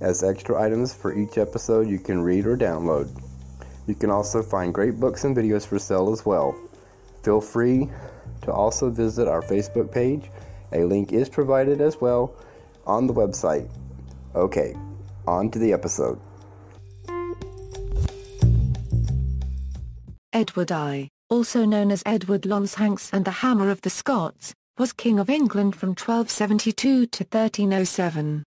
as extra items for each episode you can read or download. You can also find great books and videos for sale as well. Feel free to also visit our Facebook page. A link is provided as well on the website. Okay, on to the episode. Edward I, also known as Edward Longshanks and the Hammer of the Scots, was King of England from 1272 to 1307.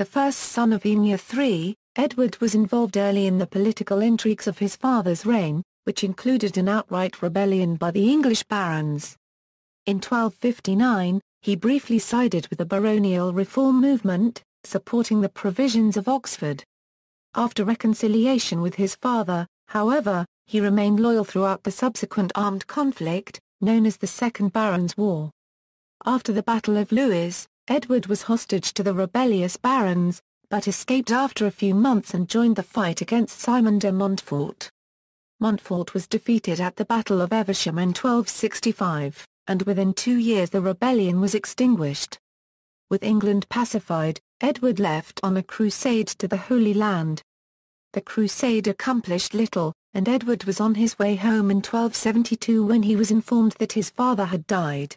The first son of Henry III, Edward was involved early in the political intrigues of his father's reign, which included an outright rebellion by the English barons. In 1259, he briefly sided with the baronial reform movement, supporting the provisions of Oxford. After reconciliation with his father, however, he remained loyal throughout the subsequent armed conflict, known as the Second Barons' War. After the Battle of Lewes, Edward was hostage to the rebellious barons, but escaped after a few months and joined the fight against Simon de Montfort. Montfort was defeated at the Battle of Evesham in 1265, and within two years the rebellion was extinguished. With England pacified, Edward left on a crusade to the Holy Land. The crusade accomplished little, and Edward was on his way home in 1272 when he was informed that his father had died.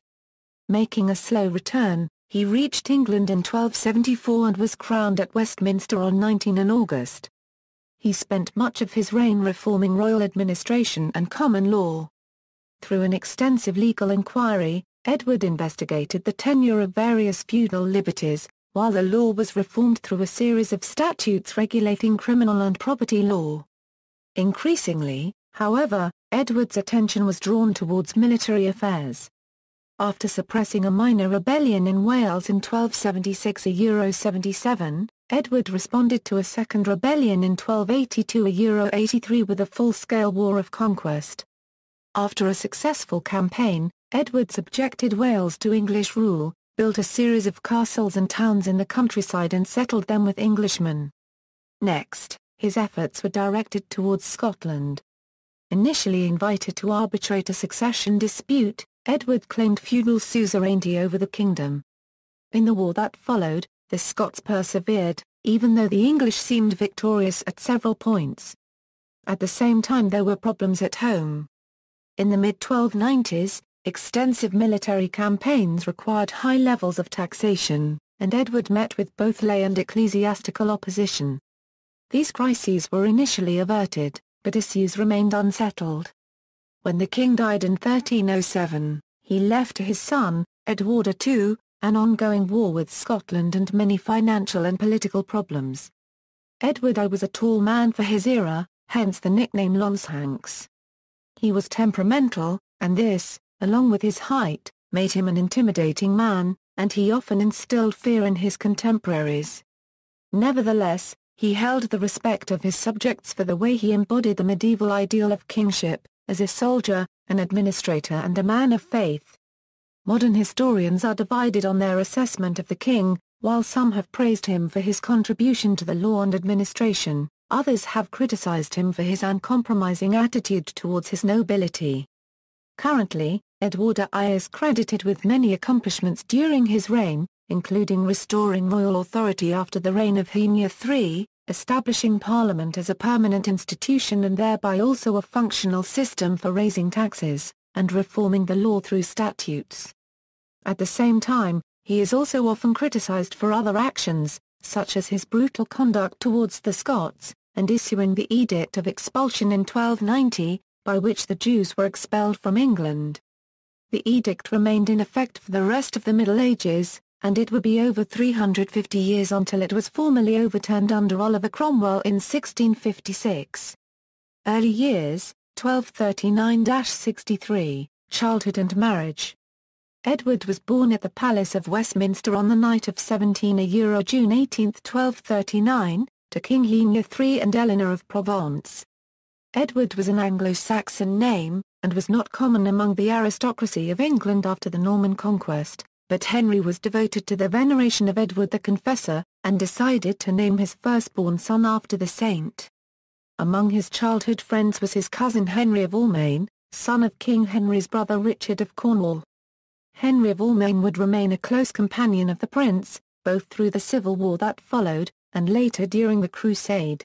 Making a slow return, he reached England in 1274 and was crowned at Westminster on 19 in August. He spent much of his reign reforming royal administration and common law. Through an extensive legal inquiry, Edward investigated the tenure of various feudal liberties, while the law was reformed through a series of statutes regulating criminal and property law. Increasingly, however, Edward's attention was drawn towards military affairs. After suppressing a minor rebellion in Wales in 1276 a Euro 77, Edward responded to a second rebellion in 1282 a Euro 83 with a full-scale war of conquest. After a successful campaign, Edward subjected Wales to English rule, built a series of castles and towns in the countryside and settled them with Englishmen. Next, his efforts were directed towards Scotland. Initially invited to arbitrate a succession dispute, Edward claimed feudal suzerainty over the kingdom. In the war that followed, the Scots persevered, even though the English seemed victorious at several points. At the same time there were problems at home. In the mid-1290s, extensive military campaigns required high levels of taxation, and Edward met with both lay and ecclesiastical opposition. These crises were initially averted, but issues remained unsettled. When the king died in 1307, he left to his son, Edward II, an ongoing war with Scotland and many financial and political problems. Edward I was a tall man for his era, hence the nickname Longshanks. He was temperamental, and this, along with his height, made him an intimidating man, and he often instilled fear in his contemporaries. Nevertheless, he held the respect of his subjects for the way he embodied the medieval ideal of kingship, as a soldier, an administrator and a man of faith. Modern historians are divided on their assessment of the king, while some have praised him for his contribution to the law and administration, others have criticized him for his uncompromising attitude towards his nobility. Currently, Edward I is credited with many accomplishments during his reign, including restoring royal authority after the reign of Henry III, establishing Parliament as a permanent institution and thereby also a functional system for raising taxes, and reforming the law through statutes. At the same time, he is also often criticized for other actions, such as his brutal conduct towards the Scots, and issuing the Edict of Expulsion in 1290, by which the Jews were expelled from England. The edict remained in effect for the rest of the Middle Ages, and it would be over 350 years until it was formally overturned under Oliver Cromwell in 1656. Early years, 1239-63, childhood and marriage. Edward was born at the Palace of Westminster on the night of 17 Euro June 18, 1239, to King Henry III and Eleanor of Provence. Edward was an Anglo-Saxon name, and was not common among the aristocracy of England after the Norman conquest, but Henry was devoted to the veneration of Edward the Confessor, and decided to name his firstborn son after the saint. Among his childhood friends was his cousin Henry of Almaine, son of King Henry's brother Richard of Cornwall. Henry of Almaine would remain a close companion of the prince, both through the civil war that followed, and later during the Crusade.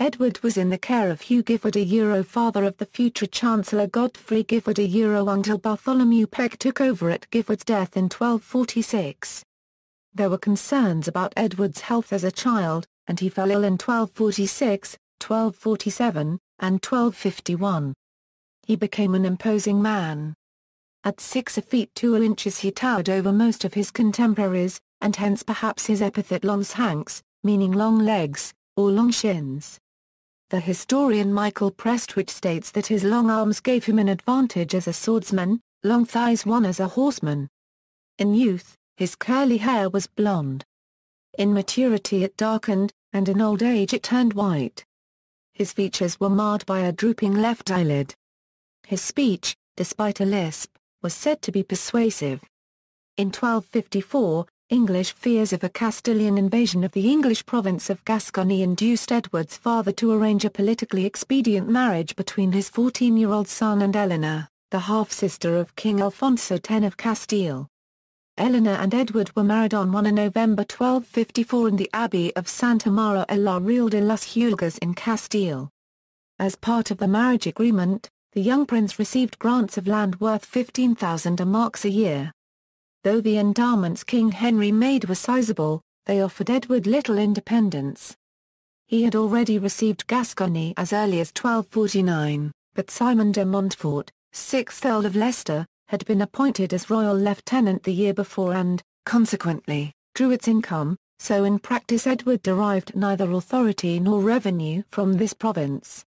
Edward was in the care of Hugh Giffard a Euro father of the future Chancellor Godfrey Giffard a Euro until Bartholomew Pegg took over at Giffard's death in 1246. There were concerns about Edward's health as a child, and he fell ill in 1246, 1247, and 1251. He became an imposing man. At 6 feet 2 inches he towered over most of his contemporaries, and hence perhaps his epithet Longshanks, meaning long legs, or long shins. The historian Michael Prestwich states that his long arms gave him an advantage as a swordsman, long thighs one as a horseman. In youth, his curly hair was blonde. In maturity it darkened, and in old age it turned white. His features were marred by a drooping left eyelid. His speech, despite a lisp, was said to be persuasive. In 1254, English fears of a Castilian invasion of the English province of Gascony induced Edward's father to arrange a politically expedient marriage between his 14-year-old son and Eleanor, the half-sister of King Alfonso X of Castile. Eleanor and Edward were married on 1 November 1254 in the Abbey of Santa Mara a la Real de las Huelgas in Castile. As part of the marriage agreement, the young prince received grants of land worth 15,000 marks a year. Though the endowments King Henry made were sizable, they offered Edward little independence. He had already received Gascony as early as 1249, but Simon de Montfort, 6th Earl of Leicester, had been appointed as royal lieutenant the year before and, consequently, drew its income, so in practice Edward derived neither authority nor revenue from this province.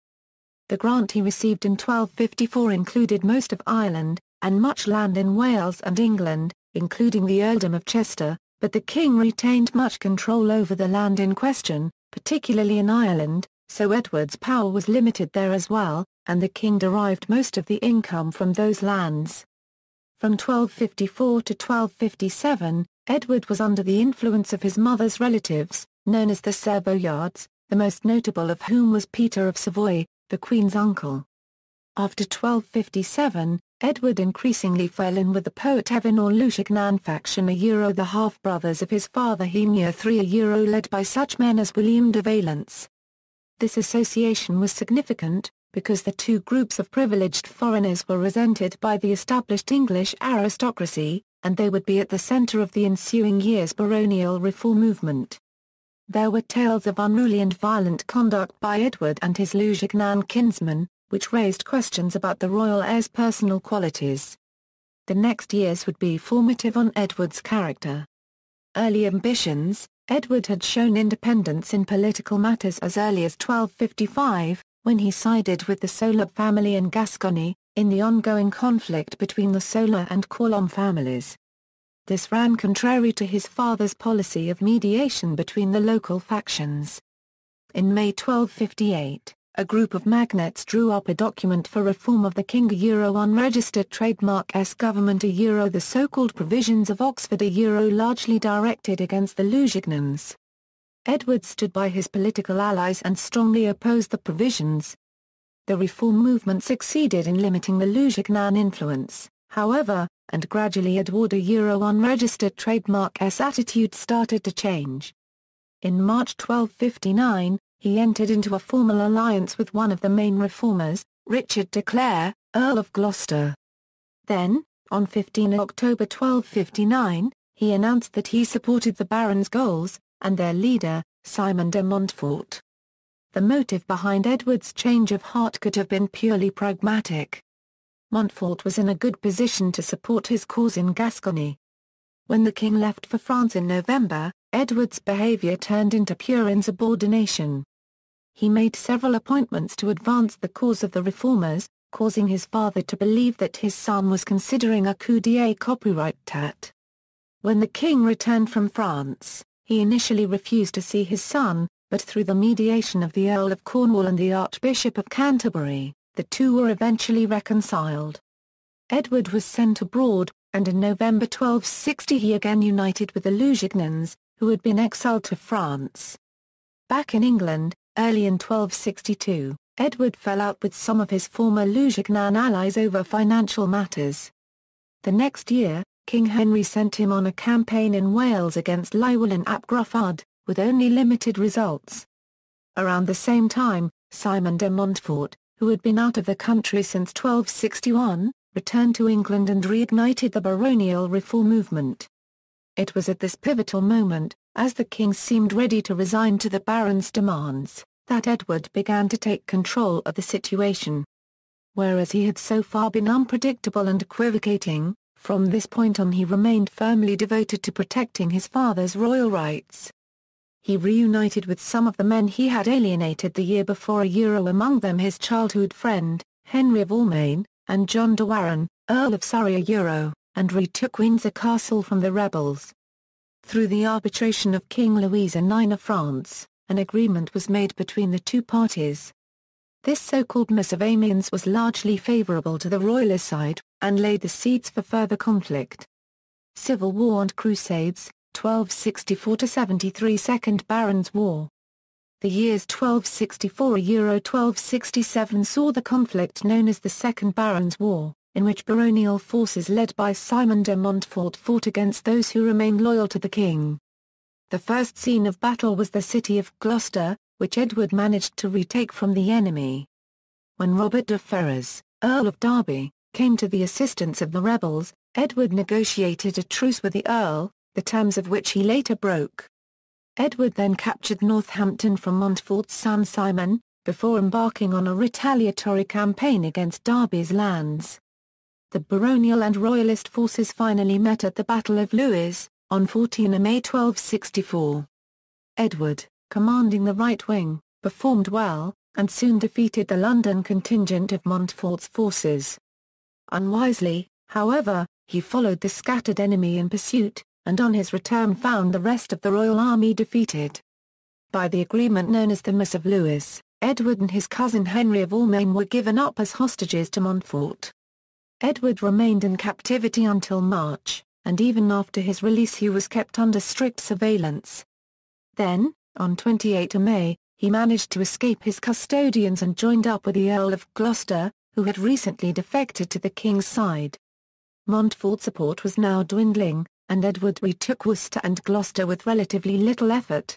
The grant he received in 1254 included most of Ireland, and much land in Wales and England, including the earldom of Chester, but the king retained much control over the land in question, particularly in Ireland, so Edward's power was limited there as well, and the king derived most of the income from those lands. From 1254 to 1257, Edward was under the influence of his mother's relatives, known as the Savoyards, the most notable of whom was Peter of Savoy, the Queen's uncle. After 1257, Edward increasingly fell in with the Poitevin or Lusignan faction a Euro the half-brothers of his father Henry III a Euro led by such men as William de Valence. This association was significant, because the two groups of privileged foreigners were resented by the established English aristocracy, and they would be at the centre of the ensuing years' baronial reform movement. There were tales of unruly and violent conduct by Edward and his Lusignan kinsmen, which raised questions about the royal heir's personal qualities. The next years would be formative on Edward's character. Early ambitions Edward had shown independence in political matters as early as 1255, when he sided with the Soler family in Gascony, in the ongoing conflict between the Soler and Colomb families. This ran contrary to his father's policy of mediation between the local factions. In May 1258, a group of magnates drew up a document for reform of the King Euro unregistered trademark S government a Euro the so-called provisions of Oxford a Euro largely directed against the Lusignans. Edward stood by his political allies and strongly opposed the provisions. The reform movement succeeded in limiting the Lusignan influence, however, and gradually Edward a Euro unregistered trademark S attitude started to change. In March 1259, he entered into a formal alliance with one of the main reformers, Richard de Clare, Earl of Gloucester. Then, on 15 October 1259, he announced that he supported the Baron's goals, and their leader, Simon de Montfort. The motive behind Edward's change of heart could have been purely pragmatic. Montfort was in a good position to support his cause in Gascony. When the king left for France in November, Edward's behavior turned into pure insubordination. He made several appointments to advance the cause of the reformers, causing his father to believe that his son was considering a coup d'état. When the king returned from France, he initially refused to see his son, but through the mediation of the Earl of Cornwall and the Archbishop of Canterbury, the two were eventually reconciled. Edward was sent abroad, and in November 1260 he again united with the Lusignans, who had been exiled to France. Back in England, early in 1262, Edward fell out with some of his former Lusignan allies over financial matters. The next year, King Henry sent him on a campaign in Wales against Llywelyn ap Gruffydd, with only limited results. Around the same time, Simon de Montfort, who had been out of the country since 1261, returned to England and reignited the baronial reform movement. It was at this pivotal moment, as the king seemed ready to resign to the barons' demands, that Edward began to take control of the situation. Whereas he had so far been unpredictable and equivocating, from this point on he remained firmly devoted to protecting his father's royal rights. He reunited with some of the men he had alienated the year before a Euro among them his childhood friend, Henry of Almaine, and John de Warenne, Earl of Surrey a Euro, and retook Windsor Castle from the rebels. Through the arbitration of King Louis IX of France, an agreement was made between the two parties. This so-called Mise of Amiens was largely favourable to the royalist side, and laid the seeds for further conflict. Civil War and Crusades, 1264-73 Second Barons' War The years 1264 Euro 1267 saw the conflict known as the Second Barons' War, in which baronial forces led by Simon de Montfort fought against those who remained loyal to the king. The first scene of battle was the city of Gloucester, which Edward managed to retake from the enemy. When Robert de Ferrers, Earl of Derby, came to the assistance of the rebels, Edward negotiated a truce with the Earl, the terms of which he later broke. Edward then captured Northampton from Montfort's son Simon, before embarking on a retaliatory campaign against Derby's lands. The baronial and royalist forces finally met at the Battle of Lewes, on 14 May 1264. Edward, commanding the right wing, performed well, and soon defeated the London contingent of Montfort's forces. Unwisely, however, he followed the scattered enemy in pursuit, and on his return found the rest of the royal army defeated. By the agreement known as the Mise of Lewes, Edward and his cousin Henry of Almaine were given up as hostages to Montfort. Edward remained in captivity until March, and even after his release he was kept under strict surveillance. Then, on 28 May, he managed to escape his custodians and joined up with the Earl of Gloucester, who had recently defected to the king's side. Montfort's support was now dwindling, and Edward retook Worcester and Gloucester with relatively little effort.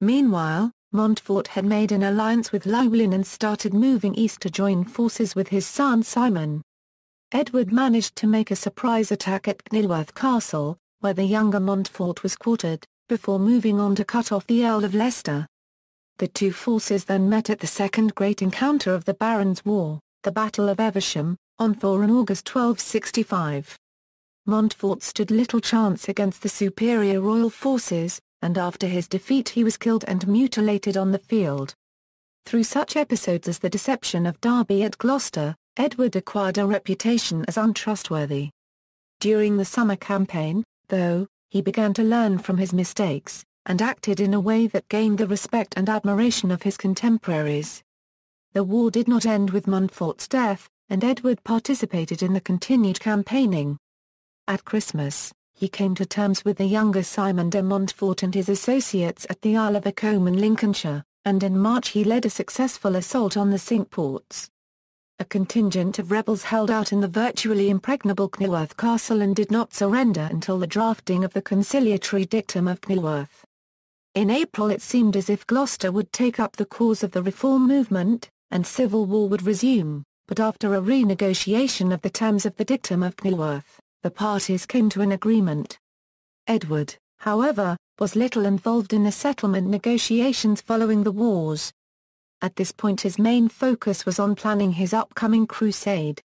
Meanwhile, Montfort had made an alliance with Llywelyn and started moving east to join forces with his son Simon. Edward managed to make a surprise attack at Kenilworth Castle, where the younger Montfort was quartered, before moving on to cut off the Earl of Leicester. The two forces then met at the second great encounter of the Barons' War, the Battle of Evesham, on 4 August 1265. Montfort stood little chance against the superior royal forces, and after his defeat he was killed and mutilated on the field. Through such episodes as the deception of Derby at Gloucester, Edward acquired a reputation as untrustworthy. During the summer campaign, though, he began to learn from his mistakes, and acted in a way that gained the respect and admiration of his contemporaries. The war did not end with Montfort's death, and Edward participated in the continued campaigning. At Christmas, he came to terms with the younger Simon de Montfort and his associates at the Isle of Axholme in Lincolnshire, and in March he led a successful assault on the Cinque Ports. A contingent of rebels held out in the virtually impregnable Kenilworth Castle and did not surrender until the drafting of the conciliatory dictum of Kenilworth. In April it seemed as if Gloucester would take up the cause of the reform movement, and civil war would resume, but after a renegotiation of the terms of the dictum of Kenilworth, the parties came to an agreement. Edward, however, was little involved in the settlement negotiations following the wars. At this point his main focus was on planning his upcoming crusade.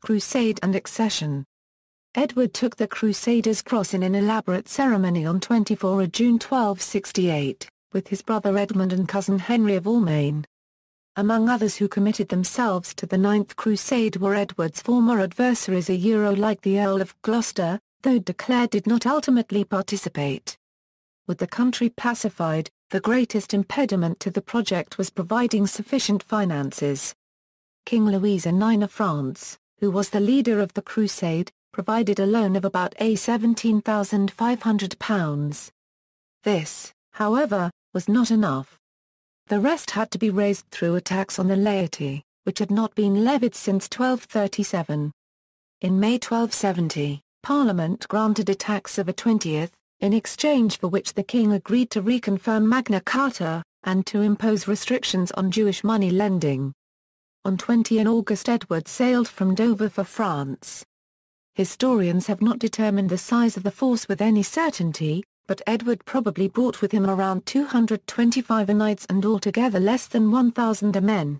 Crusade and Accession Edward took the Crusaders' cross in an elaborate ceremony on 24 June 1268, with his brother Edmund and cousin Henry of Almaine. Among others who committed themselves to the Ninth Crusade were Edward's former adversaries a Euro like the Earl of Gloucester, though de Clare did not ultimately participate. With the country pacified, the greatest impediment to the project was providing sufficient finances. King Louis IX of France, who was the leader of the crusade, provided a loan of about a £17,500. This, however, was not enough. The rest had to be raised through a tax on the laity, which had not been levied since 1237. In May 1270, Parliament granted a tax of a twentieth, in exchange for which the king agreed to reconfirm Magna Carta, and to impose restrictions on Jewish money lending. On 20 in August Edward sailed from Dover for France. Historians have not determined the size of the force with any certainty, but Edward probably brought with him around 225 knights and altogether less than 1,000 men.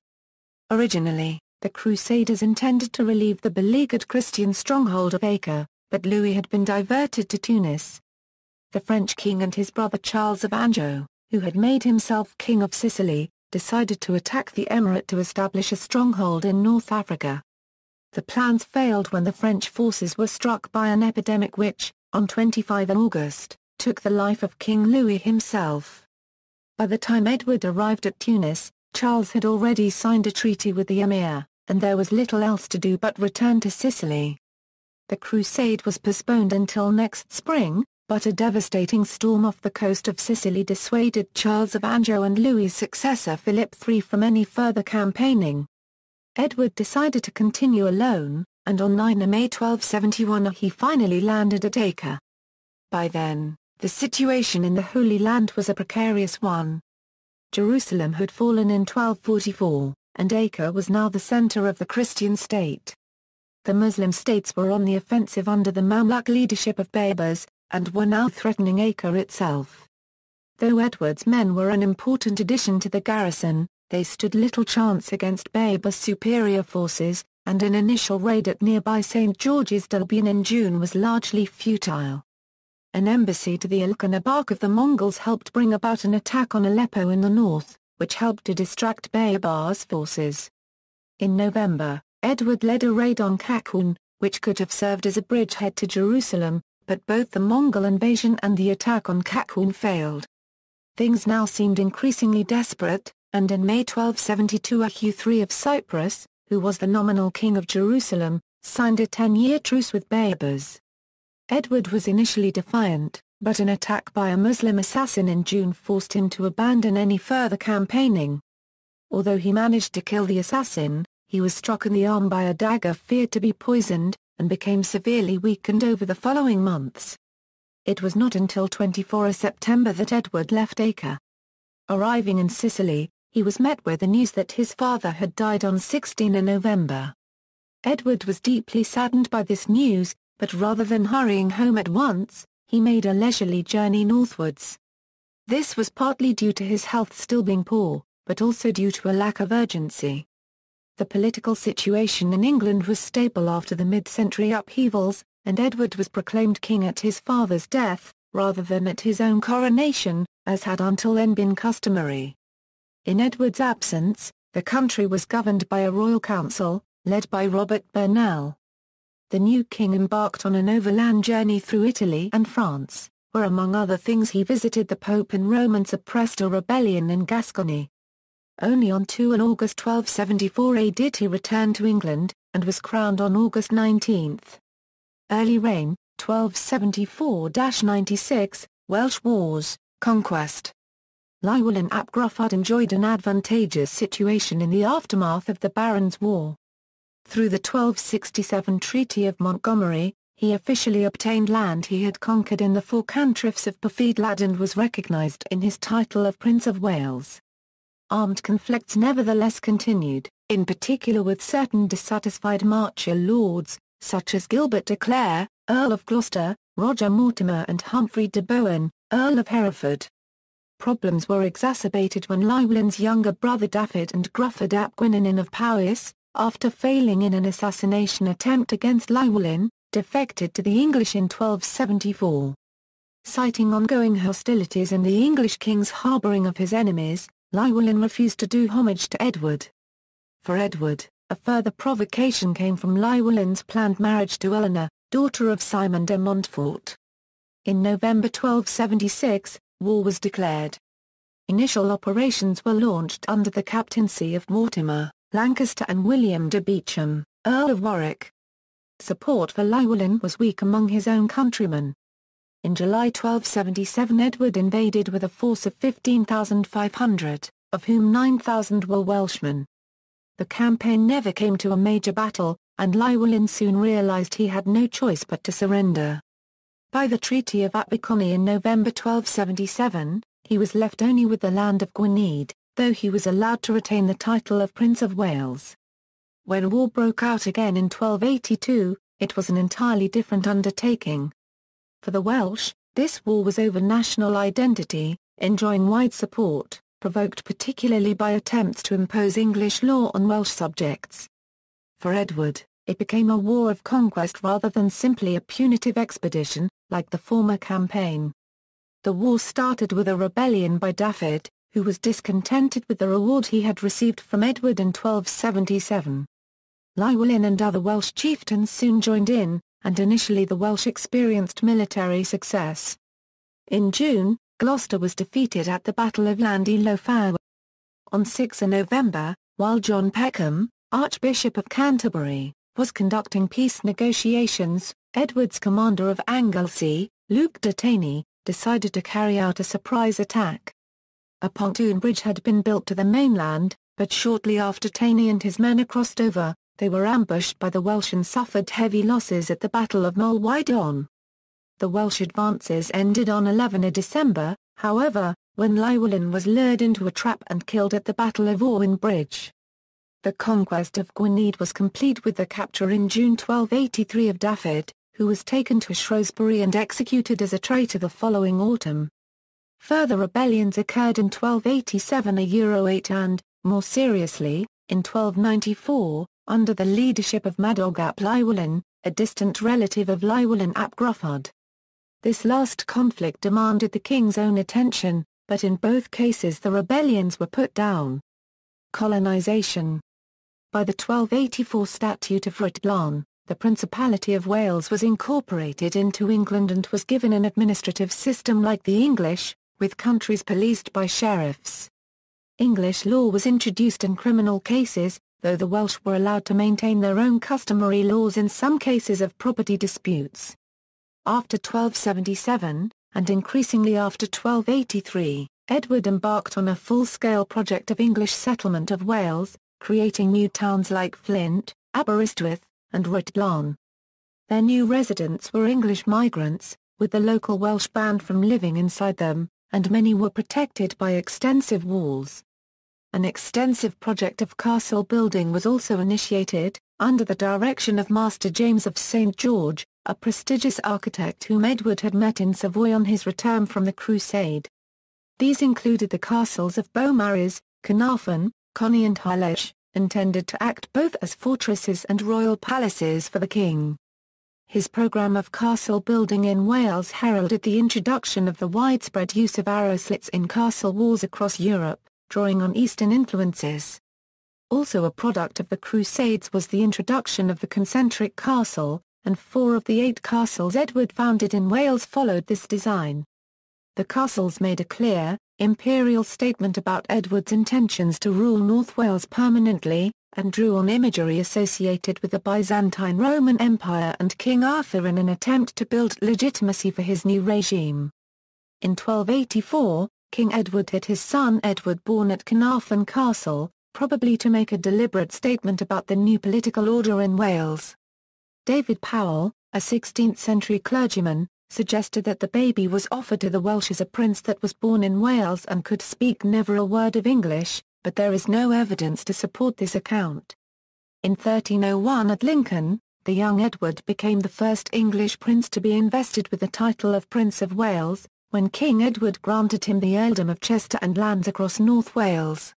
Originally, the Crusaders intended to relieve the beleaguered Christian stronghold of Acre, but Louis had been diverted to Tunis. The French king and his brother Charles of Anjou, who had made himself king of Sicily, decided to attack the emirate to establish a stronghold in North Africa. The plans failed when the French forces were struck by an epidemic which, on 25 August, took the life of King Louis himself. By the time Edward arrived at Tunis, Charles had already signed a treaty with the emir, and there was little else to do but return to Sicily. The crusade was postponed until next spring, but a devastating storm off the coast of Sicily dissuaded Charles of Anjou and Louis' successor Philip III from any further campaigning. Edward decided to continue alone, and on 9 May 1271 he finally landed at Acre. By then, the situation in the Holy Land was a precarious one. Jerusalem had fallen in 1244, and Acre was now the center of the Christian state. The Muslim states were on the offensive under the Mamluk leadership of Baybars, and were now threatening Acre itself. Though Edward's men were an important addition to the garrison, they stood little chance against Baybars' superior forces, and an initial raid at nearby St. George's Dalbian in June was largely futile. An embassy to the Ilkhan Abaqa of the Mongols helped bring about an attack on Aleppo in the north, which helped to distract Baybars' forces. In November, Edward led a raid on Qaqun, which could have served as a bridgehead to Jerusalem, but both the Mongol invasion and the attack on Qaqun failed. Things now seemed increasingly desperate, and in May 1272 Hugh III of Cyprus, who was the nominal king of Jerusalem, signed a ten-year truce with Baybars. Edward was initially defiant, but an attack by a Muslim assassin in June forced him to abandon any further campaigning. Although he managed to kill the assassin, he was struck in the arm by a dagger feared to be poisoned, and became severely weakened over the following months. It was not until 24 September that Edward left Acre. Arriving in Sicily, he was met with the news that his father had died on 16 November. Edward was deeply saddened by this news, but rather than hurrying home at once, he made a leisurely journey northwards. This was partly due to his health still being poor, but also due to a lack of urgency. The political situation in England was stable after the mid-century upheavals, and Edward was proclaimed king at his father's death, rather than at his own coronation, as had until then been customary. In Edward's absence, the country was governed by a royal council, led by Robert Burnell the new king embarked on an overland journey through Italy and France, where among other things he visited the Pope in Rome and suppressed a rebellion in Gascony. Only on 2 and August 1274 AD did he return to England, and was crowned on August 19. Early reign, 1274-96, Welsh Wars, Conquest. Llywelyn ap Gruffudd enjoyed an advantageous situation in the aftermath of the Barons' War. Through the 1267 Treaty of Montgomery, he officially obtained land he had conquered in the four cantrefs of Perfeddwlad and was recognised in his title of Prince of Wales. Armed conflicts nevertheless continued, in particular with certain dissatisfied marcher lords, such as Gilbert de Clare, Earl of Gloucester, Roger Mortimer and Humphrey de Bohun, Earl of Hereford. Problems were exacerbated when Llywelyn's younger brother Dafydd and Gruffydd ap Gwenwynwyn of Powys, after failing in an assassination attempt against Llywelyn, defected to the English in 1274. Citing ongoing hostilities and the English king's harbouring of his enemies, Llywelyn refused to do homage to Edward. For Edward, a further provocation came from Llywelyn's planned marriage to Eleanor, daughter of Simon de Montfort. In November 1276, war was declared. Initial operations were launched under the captaincy of Mortimer, Lancaster and William de Beauchamp, Earl of Warwick. Support for Llywelyn was weak among his own countrymen. In July 1277 Edward invaded with a force of 15,500, of whom 9,000 were Welshmen. The campaign never came to a major battle, and Llywelyn soon realised he had no choice but to surrender. By the Treaty of Aberconwy in November 1277, he was left only with the land of Gwynedd, though he was allowed to retain the title of Prince of Wales. When war broke out again in 1282, it was an entirely different undertaking. For the Welsh, this war was over national identity, enjoying wide support, provoked particularly by attempts to impose English law on Welsh subjects. For Edward, it became a war of conquest rather than simply a punitive expedition, like the former campaign. The war started with a rebellion by Dafydd, who was discontented with the reward he had received from Edward in 1277. Llywelyn and other Welsh chieftains soon joined in, and initially the Welsh experienced military success. In June, Gloucester was defeated at the Battle of Llandeilo On 6 November, while John Peckham, Archbishop of Canterbury, was conducting peace negotiations, Edward's commander of Anglesey, Luke de Taney, decided to carry out a surprise attack. A pontoon bridge had been built to the mainland, but shortly after Taney and his men crossed over, they were ambushed by the Welsh and suffered heavy losses at the Battle of Mol The Welsh advances ended on 11 December, however, when Llywelyn was lured into a trap and killed at the Battle of Orewin Bridge. The conquest of Gwynedd was complete with the capture in June 1283 of Dafydd, who was taken to Shrewsbury and executed as a traitor the following autumn. Further rebellions occurred in 1287 a Euro 8 and, more seriously, in 1294, under the leadership of Madog ap Llywelyn, a distant relative of Llywelyn ap Gruffydd. This last conflict demanded the king's own attention, but in both cases the rebellions were put down. Colonization By the 1284 Statute of Rhuddlan, the Principality of Wales was incorporated into England and was given an administrative system like the English, with countries policed by sheriffs. English law was introduced in criminal cases, though the Welsh were allowed to maintain their own customary laws in some cases of property disputes. After 1277, and increasingly after 1283, Edward embarked on a full-scale project of English settlement of Wales, creating new towns like Flint, Aberystwyth, and Rhuddlan. Their new residents were English migrants, with the local Welsh banned from living inside them, and many were protected by extensive walls. An extensive project of castle building was also initiated, under the direction of Master James of St. George, a prestigious architect whom Edward had met in Savoy on his return from the Crusade. These included the castles of Beaumaris, Caernarfon, Conwy and Harlech, intended to act both as fortresses and royal palaces for the king. His program of castle building in Wales heralded the introduction of the widespread use of arrow slits in castle walls across Europe, drawing on Eastern influences. Also a product of the Crusades was the introduction of the concentric castle, and four of the eight castles Edward founded in Wales followed this design. The castles made a clear, imperial statement about Edward's intentions to rule North Wales permanently, and drew on imagery associated with the Byzantine Roman Empire and King Arthur in an attempt to build legitimacy for his new regime. In 1284, King Edward had his son Edward born at Caernarfon Castle, probably to make a deliberate statement about the new political order in Wales. David Powell, a 16th-century clergyman, suggested that the baby was offered to the Welsh as a prince that was born in Wales and could speak never a word of English, but there is no evidence to support this account. In 1301 at Lincoln, the young Edward became the first English prince to be invested with the title of Prince of Wales, when King Edward granted him the earldom of Chester and lands across North Wales.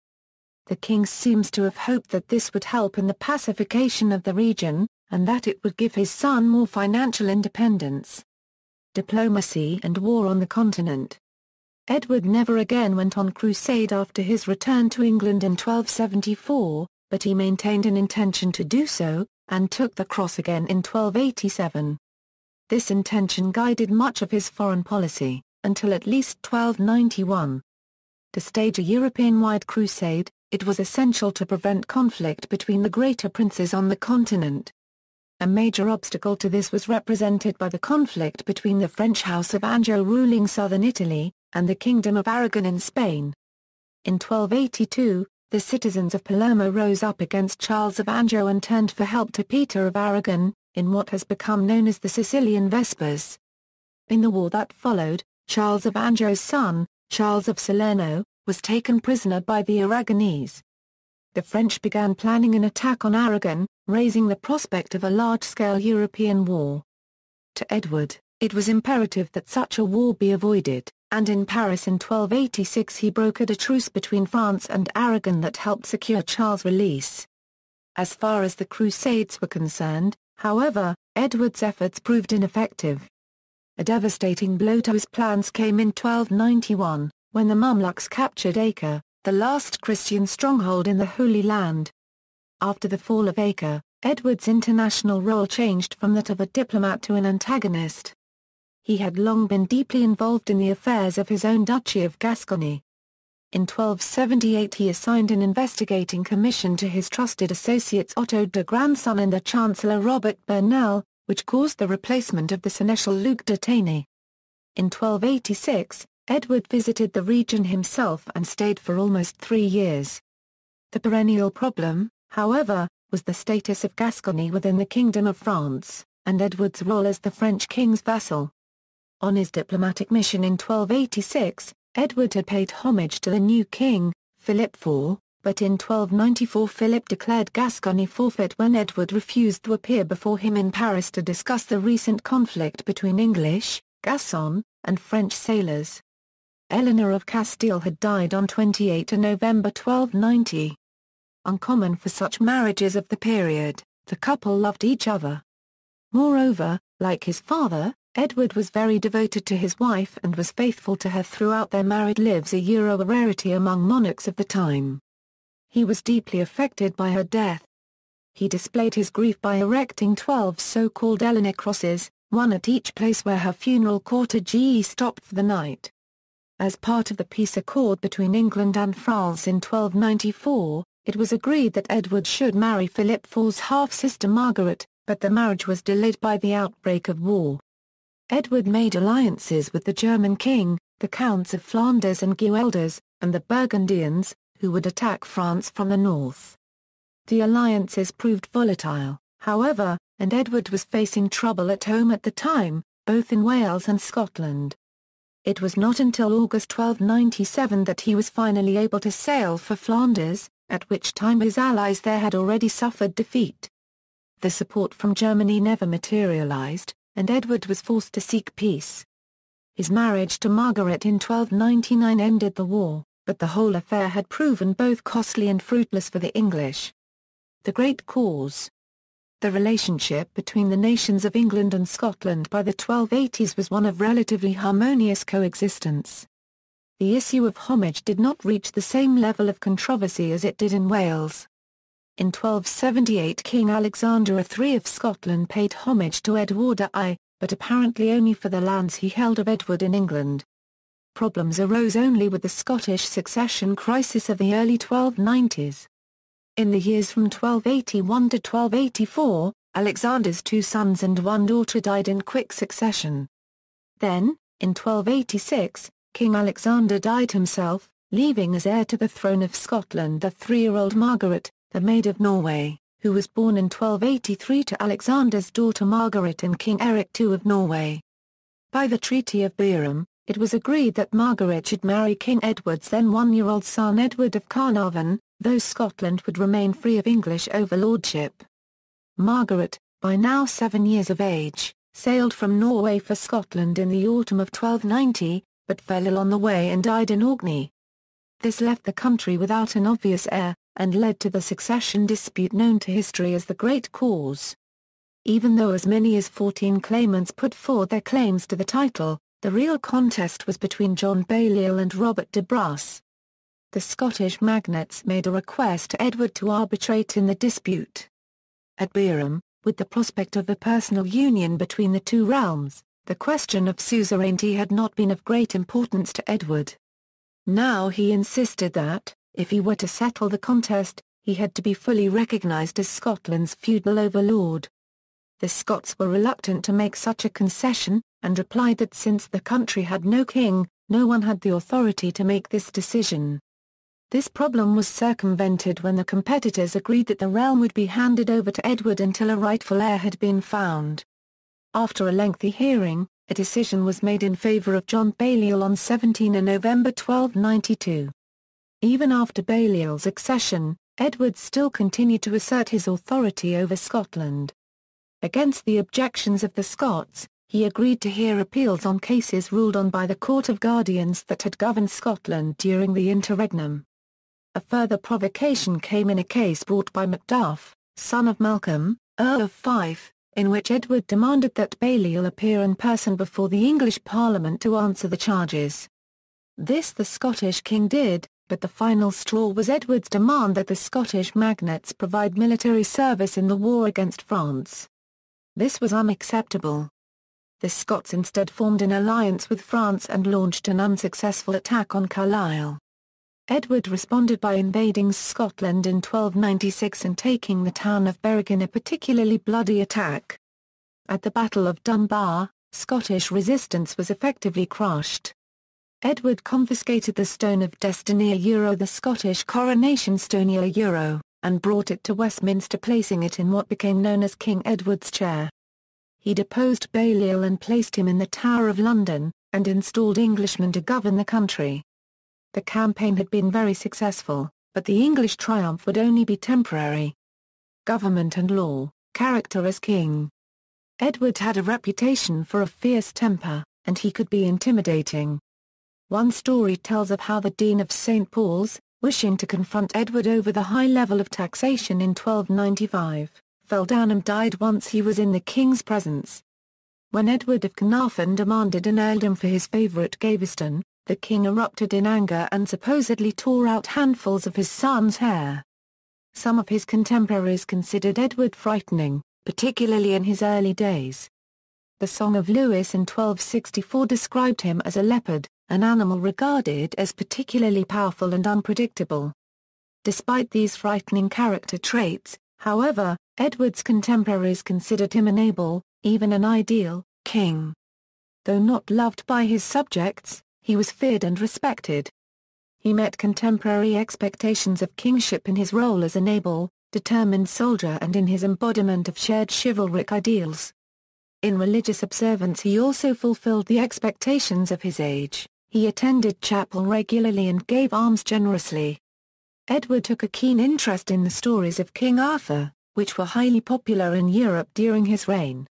The king seems to have hoped that this would help in the pacification of the region, and that it would give his son more financial independence. Diplomacy and war on the continent Edward never again went on crusade after his return to England in 1274, but he maintained an intention to do so, and took the cross again in 1287. This intention guided much of his foreign policy, until at least 1291. To stage a European-wide crusade, it was essential to prevent conflict between the greater princes on the continent. A major obstacle to this was represented by the conflict between the French House of Anjou ruling southern Italy, and the Kingdom of Aragon in Spain. In 1282, the citizens of Palermo rose up against Charles of Anjou and turned for help to Peter of Aragon, in what has become known as the Sicilian Vespers. In the war that followed, Charles of Anjou's son, Charles of Salerno, was taken prisoner by the Aragonese. The French began planning an attack on Aragon, raising the prospect of a large-scale European war. To Edward, it was imperative that such a war be avoided, and in Paris in 1286 he brokered a truce between France and Aragon that helped secure Charles' release. As far as the Crusades were concerned, However, Edward's efforts proved ineffective. A devastating blow to his plans came in 1291, when the Mamluks captured Acre, the last Christian stronghold in the Holy Land. After the fall of Acre, Edward's international role changed from that of a diplomat to an antagonist. He had long been deeply involved in the affairs of his own Duchy of Gascony, in 1278 he assigned an investigating commission to his trusted associates Otto de Grandson and the Chancellor Robert Burnell, which caused the replacement of the Seneschal Luc de Taigny. In 1286, Edward visited the region himself and stayed for almost three years. The perennial problem, however, was the status of Gascony within the Kingdom of France, and Edward's role as the French king's vassal. On his diplomatic mission in 1286, Edward had paid homage to the new king, Philip IV, but in 1294 Philip declared Gascony forfeit when Edward refused to appear before him in Paris to discuss the recent conflict between English, Gascon, and French sailors. Eleanor of Castile had died on 28 November 1290. Uncommon for such marriages of the period, the couple loved each other. Moreover, like his father, Edward was very devoted to his wife and was faithful to her throughout their married lives a Euro rarity among monarchs of the time. He was deeply affected by her death. He displayed his grief by erecting 12 so-called Eleanor crosses, one at each place where her funeral cortege stopped for the night. As part of the peace accord between England and France in 1294, it was agreed that Edward should marry Philip IV's half-sister Margaret, but the marriage was delayed by the outbreak of war. Edward made alliances with the German king, the Counts of Flanders and Guelders, and the Burgundians, who would attack France from the north. The alliances proved volatile, however, and Edward was facing trouble at home at the time, both in Wales and Scotland. It was not until August 1297 that he was finally able to sail for Flanders, at which time his allies there had already suffered defeat. The support from Germany never materialized, and Edward was forced to seek peace. His marriage to Margaret in 1299 ended the war, but the whole affair had proven both costly and fruitless for the English. The Great Cause The relationship between the nations of England and Scotland by the 1280s was one of relatively harmonious coexistence. The issue of homage did not reach the same level of controversy as it did in Wales. In 1278 King Alexander III of Scotland paid homage to Edward I, but apparently only for the lands he held of Edward in England. Problems arose only with the Scottish succession crisis of the early 1290s. In the years from 1281 to 1284, Alexander's two sons and one daughter died in quick succession. Then, in 1286, King Alexander died himself, leaving as heir to the throne of Scotland the three-year-old Margaret, the Maid of Norway, who was born in 1283 to Alexander's daughter Margaret and King Eric II of Norway. By the Treaty of Birgham, it was agreed that Margaret should marry King Edward's then one-year-old son Edward of Carnarvon, though Scotland would remain free of English overlordship. Margaret, by now seven years of age, sailed from Norway for Scotland in the autumn of 1290, but fell ill on the way and died in Orkney. This left the country without an obvious heir, and led to the succession dispute known to history as the Great Cause. Even though as many as 14 claimants put forward their claims to the title, the real contest was between John Balliol and Robert de Brus. The Scottish magnates made a request to Edward to arbitrate in the dispute. At Birgham, with the prospect of a personal union between the two realms, the question of suzerainty had not been of great importance to Edward. Now he insisted that, if he were to settle the contest, he had to be fully recognised as Scotland's feudal overlord. The Scots were reluctant to make such a concession, and replied that since the country had no king, no one had the authority to make this decision. This problem was circumvented when the competitors agreed that the realm would be handed over to Edward until a rightful heir had been found. After a lengthy hearing, a decision was made in favour of John Balliol on 17 November 1292. Even after Balliol's accession, Edward still continued to assert his authority over Scotland. Against the objections of the Scots, he agreed to hear appeals on cases ruled on by the Court of Guardians that had governed Scotland during the interregnum. A further provocation came in a case brought by Macduff, son of Malcolm, Earl of Fife, in which Edward demanded that Balliol appear in person before the English Parliament to answer the charges. This the Scottish king did, but the final straw was Edward's demand that the Scottish magnates provide military service in the war against France. This was unacceptable. The Scots instead formed an alliance with France and launched an unsuccessful attack on Carlisle. Edward responded by invading Scotland in 1296 and taking the town of Berwick in a particularly bloody attack. At the Battle of Dunbar, Scottish resistance was effectively crushed. Edward confiscated the Stone of Destiny a Euro the Scottish coronation stone a Euro, and brought it to Westminster placing it in what became known as King Edward's chair. He deposed Balliol and placed him in the Tower of London, and installed Englishmen to govern the country. The campaign had been very successful, but the English triumph would only be temporary. Government and law, character as king. Edward had a reputation for a fierce temper, and he could be intimidating. One story tells of how the Dean of St. Paul's, wishing to confront Edward over the high level of taxation in 1295, fell down and died once he was in the king's presence. When Edward of Caernarfon demanded an earldom for his favourite Gaveston, the king erupted in anger and supposedly tore out handfuls of his son's hair. Some of his contemporaries considered Edward frightening, particularly in his early days. The Song of Lewes in 1264 described him as a leopard, an animal regarded as particularly powerful and unpredictable. Despite these frightening character traits, however, Edward's contemporaries considered him an able, even an ideal, king. Though not loved by his subjects, he was feared and respected. He met contemporary expectations of kingship in his role as an able, determined soldier and in his embodiment of shared chivalric ideals. In religious observance he also fulfilled the expectations of his age, he attended chapel regularly and gave alms generously. Edward took a keen interest in the stories of King Arthur, which were highly popular in Europe during his reign.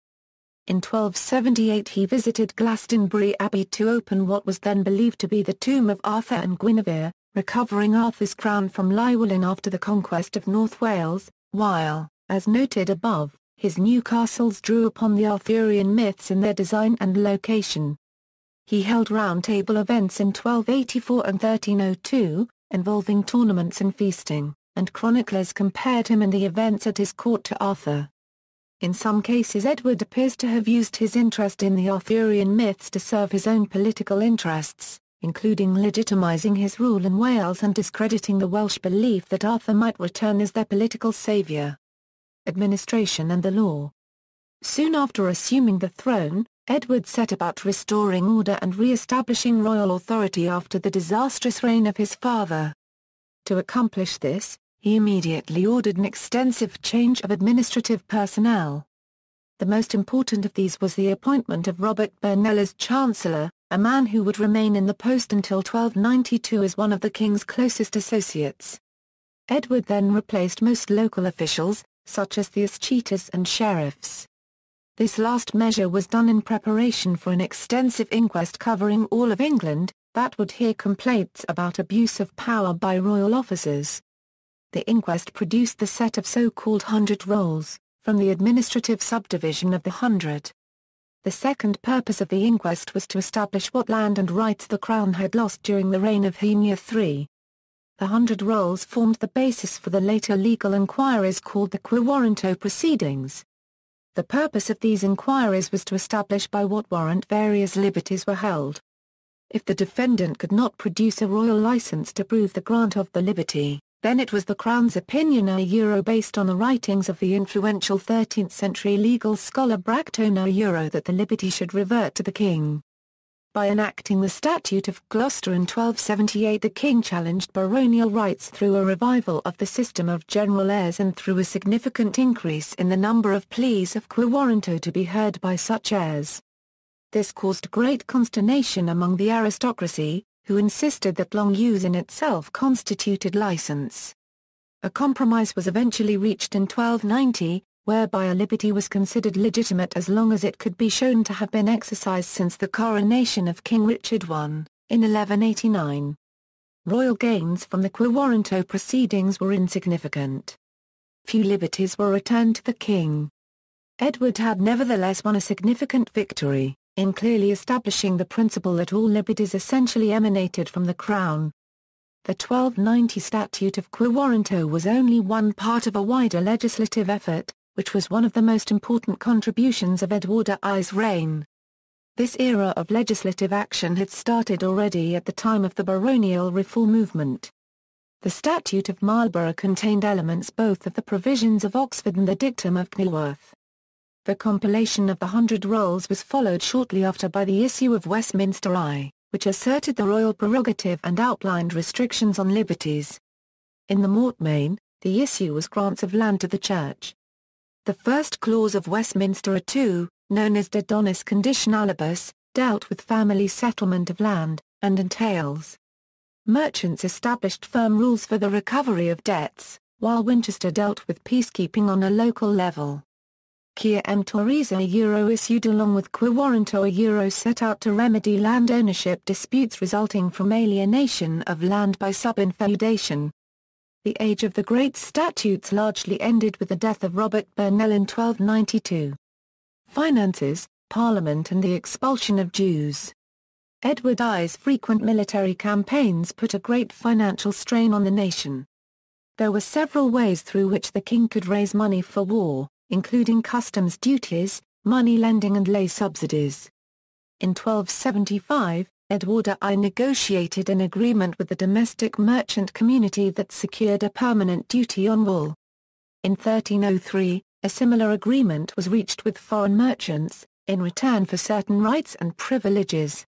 In 1278 he visited Glastonbury Abbey to open what was then believed to be the tomb of Arthur and Guinevere, recovering Arthur's crown from Llywelyn after the conquest of North Wales, while, as noted above, his new castles drew upon the Arthurian myths in their design and location. He held round-table events in 1284 and 1302, involving tournaments and feasting, and chroniclers compared him and the events at his court to Arthur. In some cases Edward appears to have used his interest in the Arthurian myths to serve his own political interests, including legitimizing his rule in Wales and discrediting the Welsh belief that Arthur might return as their political savior. Administration and the law Soon after assuming the throne, Edward set about restoring order and re-establishing royal authority after the disastrous reign of his father. To accomplish this, he immediately ordered an extensive change of administrative personnel. The most important of these was the appointment of Robert Burnell as Chancellor, a man who would remain in the post until 1292 as one of the king's closest associates. Edward then replaced most local officials, such as the escheators and sheriffs. This last measure was done in preparation for an extensive inquest covering all of England, that would hear complaints about abuse of power by royal officers. The inquest produced the set of so-called Hundred Rolls, from the administrative subdivision of the Hundred. The second purpose of the inquest was to establish what land and rights the Crown had lost during the reign of Heinrich III. The Hundred Rolls formed the basis for the later legal inquiries called the Quo Warranto proceedings. The purpose of these inquiries was to establish by what warrant various liberties were held. If the defendant could not produce a royal license to prove the grant of the liberty, then it was the Crown's opinion a euro based on the writings of the influential 13th-century legal scholar Bracton, a euro that the liberty should revert to the king. By enacting the Statute of Gloucester in 1278 the king challenged baronial rights through a revival of the system of general eyres and through a significant increase in the number of pleas of quo warranto to be heard by such eyres. This caused great consternation among the aristocracy, who insisted that long use in itself constituted license. A compromise was eventually reached in 1290, whereby a liberty was considered legitimate as long as it could be shown to have been exercised since the coronation of King Richard I, in 1189. Royal gains from the Quo Warranto proceedings were insignificant. Few liberties were returned to the king. Edward had nevertheless won a significant victory in clearly establishing the principle that all liberties essentially emanated from the Crown. The 1290 Statute of Quo Warranto was only one part of a wider legislative effort, which was one of the most important contributions of Edward I's reign. This era of legislative action had started already at the time of the baronial reform movement. The Statute of Marlborough contained elements both of the provisions of Oxford and the dictum of Kenilworth. The compilation of the Hundred Rolls was followed shortly after by the issue of Westminster I, which asserted the royal prerogative and outlined restrictions on liberties. In the Mortmain, the issue was grants of land to the Church. The first clause of Westminster II, known as de donis conditionalibus, dealt with family settlement of land, and entails. Merchants established firm rules for the recovery of debts, while Winchester dealt with peacekeeping on a local level. Quia Emptores a Euro issued along with Quo Warranto Euro set out to remedy land ownership disputes resulting from alienation of land by subinfeudation. The age of the great statutes largely ended with the death of Robert Burnell in 1292. Finances, Parliament and the expulsion of Jews. Edward I's frequent military campaigns put a great financial strain on the nation. There were several ways through which the king could raise money for war including customs duties, money lending and lay subsidies. In 1275, Edward I negotiated an agreement with the domestic merchant community that secured a permanent duty on wool. In 1303, a similar agreement was reached with foreign merchants, in return for certain rights and privileges.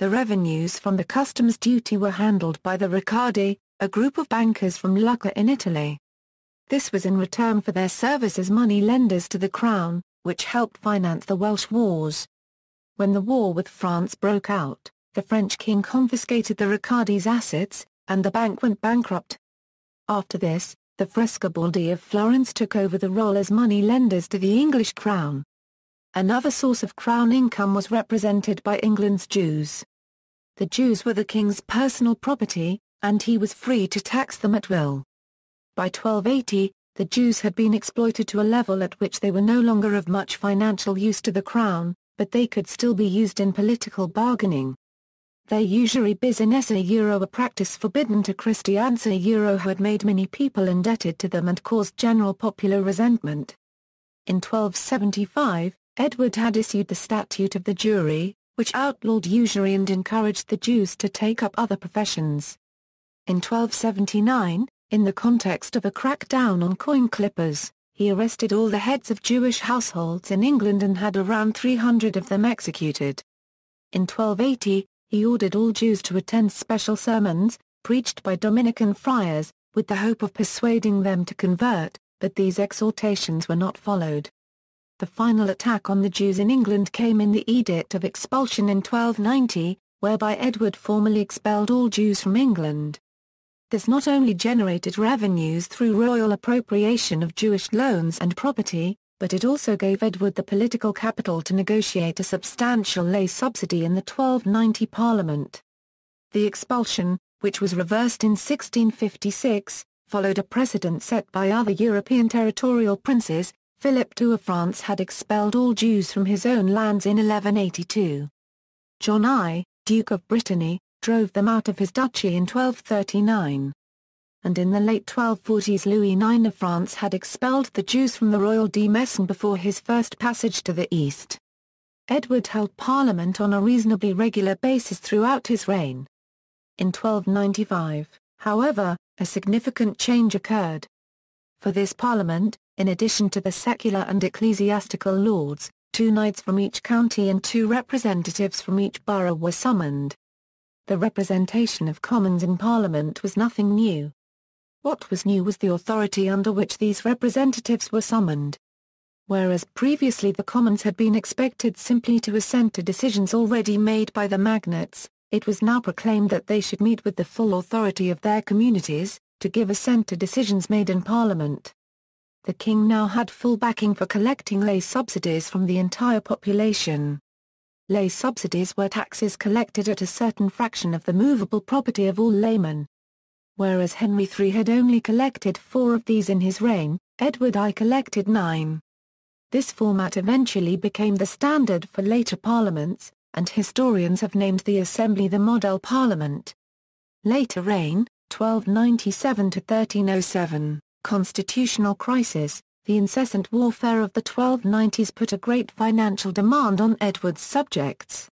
The revenues from the customs duty were handled by the Riccardi, a group of bankers from Lucca in Italy. This was in return for their service as money lenders to the crown, which helped finance the Welsh Wars. When the war with France broke out, the French king confiscated the Riccardi's assets, and the bank went bankrupt. After this, the Frescobaldi of Florence took over the role as money lenders to the English crown. Another source of crown income was represented by England's Jews. The Jews were the king's personal property, and he was free to tax them at will. By 1280, the Jews had been exploited to a level at which they were no longer of much financial use to the crown, but they could still be used in political bargaining. Their usury business a euro a practice forbidden to Christians a euro had made many people indebted to them and caused general popular resentment. In 1275, Edward had issued the Statute of the Jewry, which outlawed usury and encouraged the Jews to take up other professions. In 1279, in the context of a crackdown on coin clippers, he arrested all the heads of Jewish households in England and had around 300 of them executed. In 1280, he ordered all Jews to attend special sermons, preached by Dominican friars, with the hope of persuading them to convert, but these exhortations were not followed. The final attack on the Jews in England came in the Edict of Expulsion in 1290, whereby Edward formally expelled all Jews from England. This not only generated revenues through royal appropriation of Jewish loans and property, but it also gave Edward the political capital to negotiate a substantial lay subsidy in the 1290 Parliament. The expulsion, which was reversed in 1656, followed a precedent set by other European territorial princes, Philip II of France had expelled all Jews from his own lands in 1182. John I, Duke of Brittany, drove them out of his duchy in 1239. And in the late 1240s Louis IX of France had expelled the Jews from the Royal Demesne before his first passage to the east. Edward held parliament on a reasonably regular basis throughout his reign. In 1295, however, a significant change occurred. For this parliament, in addition to the secular and ecclesiastical lords, two knights from each county and two representatives from each borough were summoned. The representation of commons in parliament was nothing new. What was new was the authority under which these representatives were summoned. Whereas previously the commons had been expected simply to assent to decisions already made by the magnates, it was now proclaimed that they should meet with the full authority of their communities, to give assent to decisions made in parliament the king now had full backing for collecting lay subsidies from the entire population. Lay subsidies were taxes collected at a certain fraction of the movable property of all laymen. Whereas Henry III had only collected four of these in his reign, Edward I collected nine. This format eventually became the standard for later parliaments, and historians have named the Assembly the Model Parliament. Later reign, 1297 to 1307 constitutional crisis, the incessant warfare of the 1290s put a great financial demand on Edward's subjects.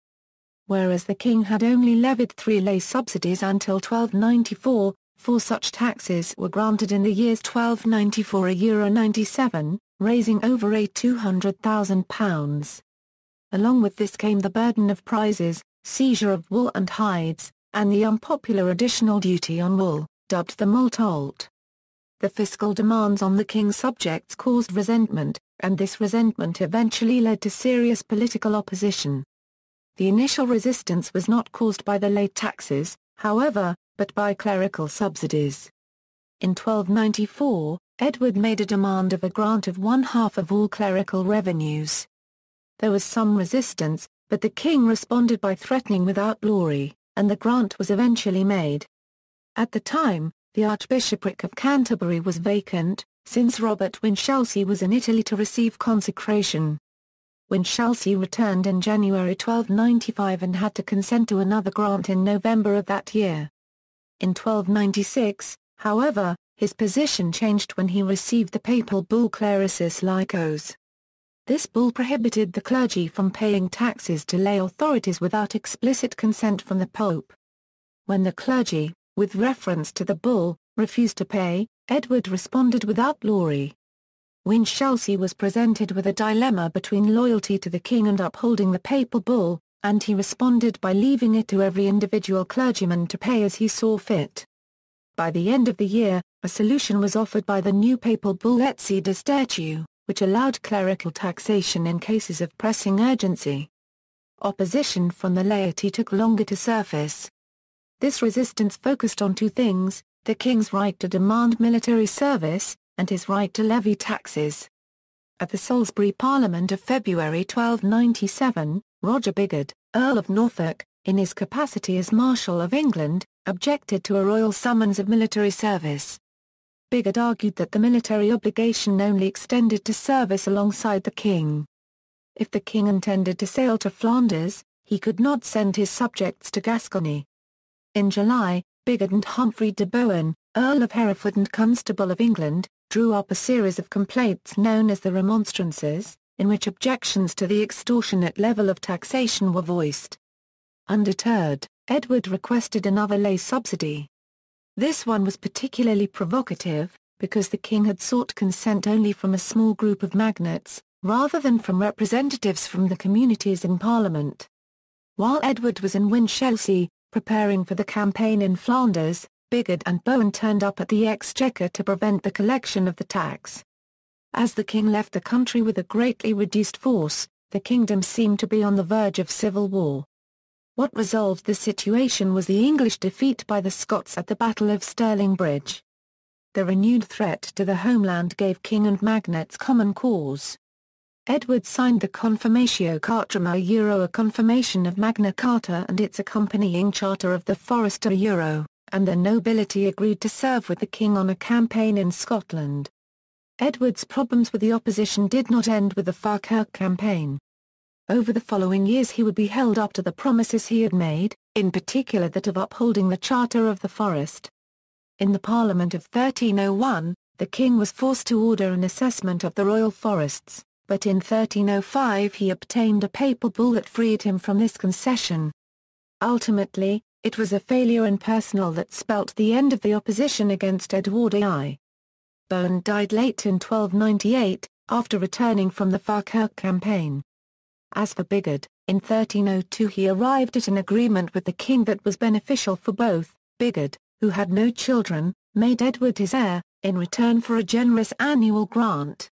Whereas the king had only levied three lay subsidies until 1294, four such taxes were granted in the years 1294 a euro 97, raising over a £200,000. Along with this came the burden of prises, seizure of wool and hides, and the unpopular additional duty on wool, dubbed the Maltolt. The fiscal demands on the king's subjects caused resentment, and this resentment eventually led to serious political opposition. The initial resistance was not caused by the late taxes, however, but by clerical subsidies. In 1294, Edward made a demand of a grant of one half of all clerical revenues. There was some resistance, but the king responded by threatening with outlawry, and the grant was eventually made. At the time, the Archbishopric of Canterbury was vacant, since Robert Winchelsea was in Italy to receive consecration. Winchelsea returned in January 1295 and had to consent to another grant in November of that year. In 1296, however, his position changed when he received the papal bull Clericis Laicos. This bull prohibited the clergy from paying taxes to lay authorities without explicit consent from the pope. When the clergy, with reference to the bull, refused to pay, Edward responded with outlawry. Winchelsea was presented with a dilemma between loyalty to the king and upholding the papal bull, and he responded by leaving it to every individual clergyman to pay as he saw fit. By the end of the year, a solution was offered by the new papal bull Etsi de statu, which allowed clerical taxation in cases of pressing urgency. Opposition from the laity took longer to surface. This resistance focused on two things, the king's right to demand military service, and his right to levy taxes. At the Salisbury Parliament of February 1297, Roger Bigod, Earl of Norfolk, in his capacity as Marshal of England, objected to a royal summons of military service. Bigod argued that the military obligation only extended to service alongside the king. If the king intended to sail to Flanders, he could not send his subjects to Gascony. In July, Bigod and Humphrey de Bohun, Earl of Hereford and Constable of England, drew up a series of complaints known as the Remonstrances, in which objections to the extortionate level of taxation were voiced. Undeterred, Edward requested another lay subsidy. This one was particularly provocative, because the king had sought consent only from a small group of magnates, rather than from representatives from the communities in Parliament. While Edward was in Winchelsea, Preparing for the campaign in Flanders, Bigod and Bohun turned up at the Exchequer to prevent the collection of the tax. As the king left the country with a greatly reduced force, the kingdom seemed to be on the verge of civil war. What resolved the situation was the English defeat by the Scots at the Battle of Stirling Bridge. The renewed threat to the homeland gave king and magnates common cause. Edward signed the Confirmatio Chartarum Euro a confirmation of Magna Carta and its accompanying Charter of the Forester Euro, and the nobility agreed to serve with the king on a campaign in Scotland. Edward's problems with the opposition did not end with the Falkirk campaign. Over the following years he would be held up to the promises he had made, in particular that of upholding the Charter of the Forest. In the Parliament of 1301, the king was forced to order an assessment of the royal forests, but in 1305 he obtained a papal bull that freed him from this concession. Ultimately, it was a failure in personal that spelt the end of the opposition against Edward I. Bohun died late in 1298, after returning from the Falkirk campaign. As for Bigod, in 1302 he arrived at an agreement with the king that was beneficial for both. Bigod, who had no children, made Edward his heir, in return for a generous annual grant.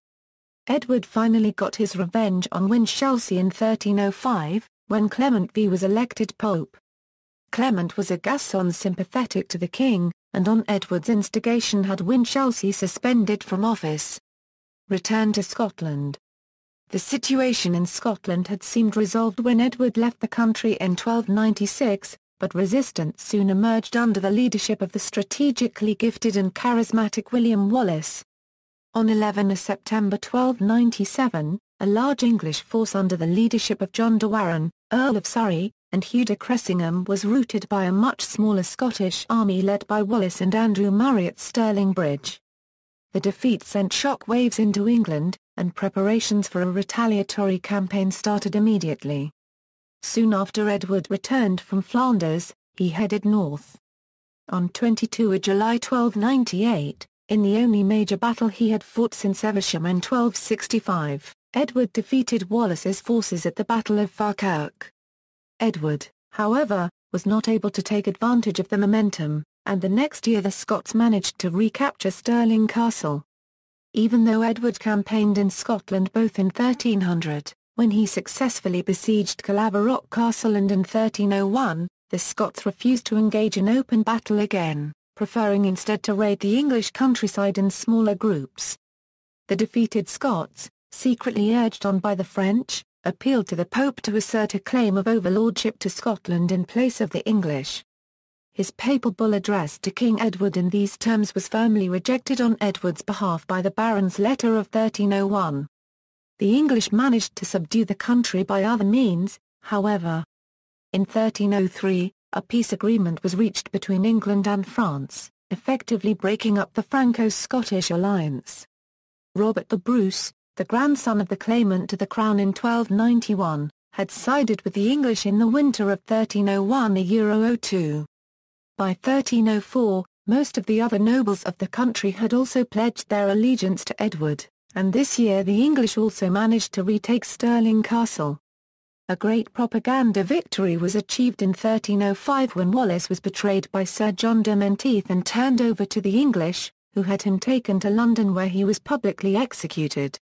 Edward finally got his revenge on Winchelsea in 1305, when Clement V was elected pope. Clement was a Gascon sympathetic to the king, and on Edward's instigation had Winchelsea suspended from office. Return to Scotland The situation in Scotland had seemed resolved when Edward left the country in 1296, but resistance soon emerged under the leadership of the strategically gifted and charismatic William Wallace. On 11 September 1297, a large English force under the leadership of John de Warenne, Earl of Surrey, and Hugh de Cressingham was routed by a much smaller Scottish army led by Wallace and Andrew Murray at Stirling Bridge. The defeat sent shock waves into England, and preparations for a retaliatory campaign started immediately. Soon after Edward returned from Flanders, he headed north. On 22 July 1298, in the only major battle he had fought since Evesham in 1265, Edward defeated Wallace's forces at the Battle of Falkirk. Edward, however, was not able to take advantage of the momentum, and the next year the Scots managed to recapture Stirling Castle. Even though Edward campaigned in Scotland both in 1300, when he successfully besieged Caerlaverock Castle and in 1301, the Scots refused to engage in open battle again preferring instead to raid the English countryside in smaller groups. The defeated Scots, secretly urged on by the French, appealed to the Pope to assert a claim of overlordship to Scotland in place of the English. His papal bull addressed to King Edward in these terms was firmly rejected on Edward's behalf by the Baron's letter of 1301. The English managed to subdue the country by other means, however. In 1303, a peace agreement was reached between England and France, effectively breaking up the Franco-Scottish alliance. Robert the Bruce, the grandson of the claimant to the crown in 1291, had sided with the English in the winter of 1301 Euro 02. By 1304, most of the other nobles of the country had also pledged their allegiance to Edward, and this year the English also managed to retake Stirling Castle. A great propaganda victory was achieved in 1305 when Wallace was betrayed by Sir John de Menteith and turned over to the English, who had him taken to London where he was publicly executed.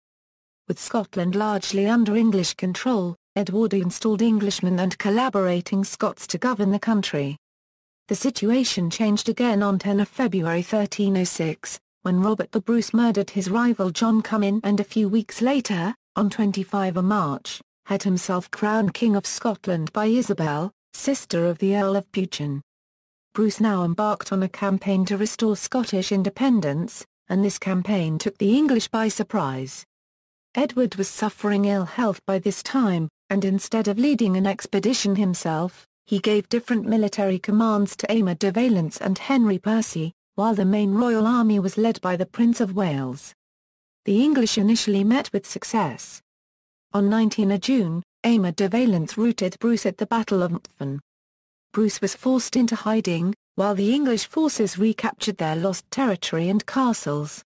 With Scotland largely under English control, Edward installed Englishmen and collaborating Scots to govern the country. The situation changed again on 10 February 1306, when Robert the Bruce murdered his rival John Comyn and a few weeks later, on 25 March, had himself crowned King of Scotland by Isabel, sister of the Earl of Buchan. Bruce now embarked on a campaign to restore Scottish independence, and this campaign took the English by surprise. Edward was suffering ill health by this time, and instead of leading an expedition himself, he gave different military commands to Aymer de Valence and Henry Percy, while the main royal army was led by the Prince of Wales. The English initially met with success, on 19 June, Aymer de Valence routed Bruce at the Battle of Methven. Bruce was forced into hiding, while the English forces recaptured their lost territory and castles.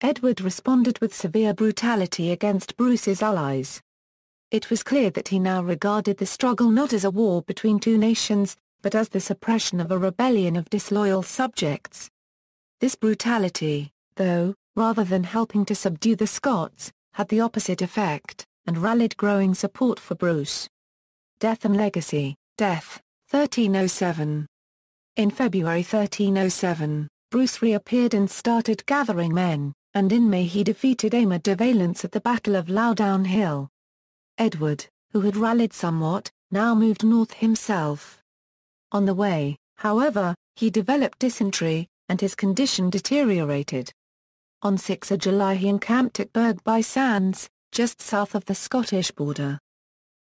Edward responded with severe brutality against Bruce's allies. It was clear that he now regarded the struggle not as a war between two nations, but as the suppression of a rebellion of disloyal subjects. This brutality, though, rather than helping to subdue the Scots, had the opposite effect and rallied growing support for Bruce. Death and Legacy, Death, 1307 In February 1307, Bruce reappeared and started gathering men, and in May he defeated Aymer de Valence at the Battle of Loudoun Hill. Edward, who had rallied somewhat, now moved north himself. On the way, however, he developed dysentery, and his condition deteriorated. On 6 July he encamped at Burgh by Sands, just south of the Scottish border.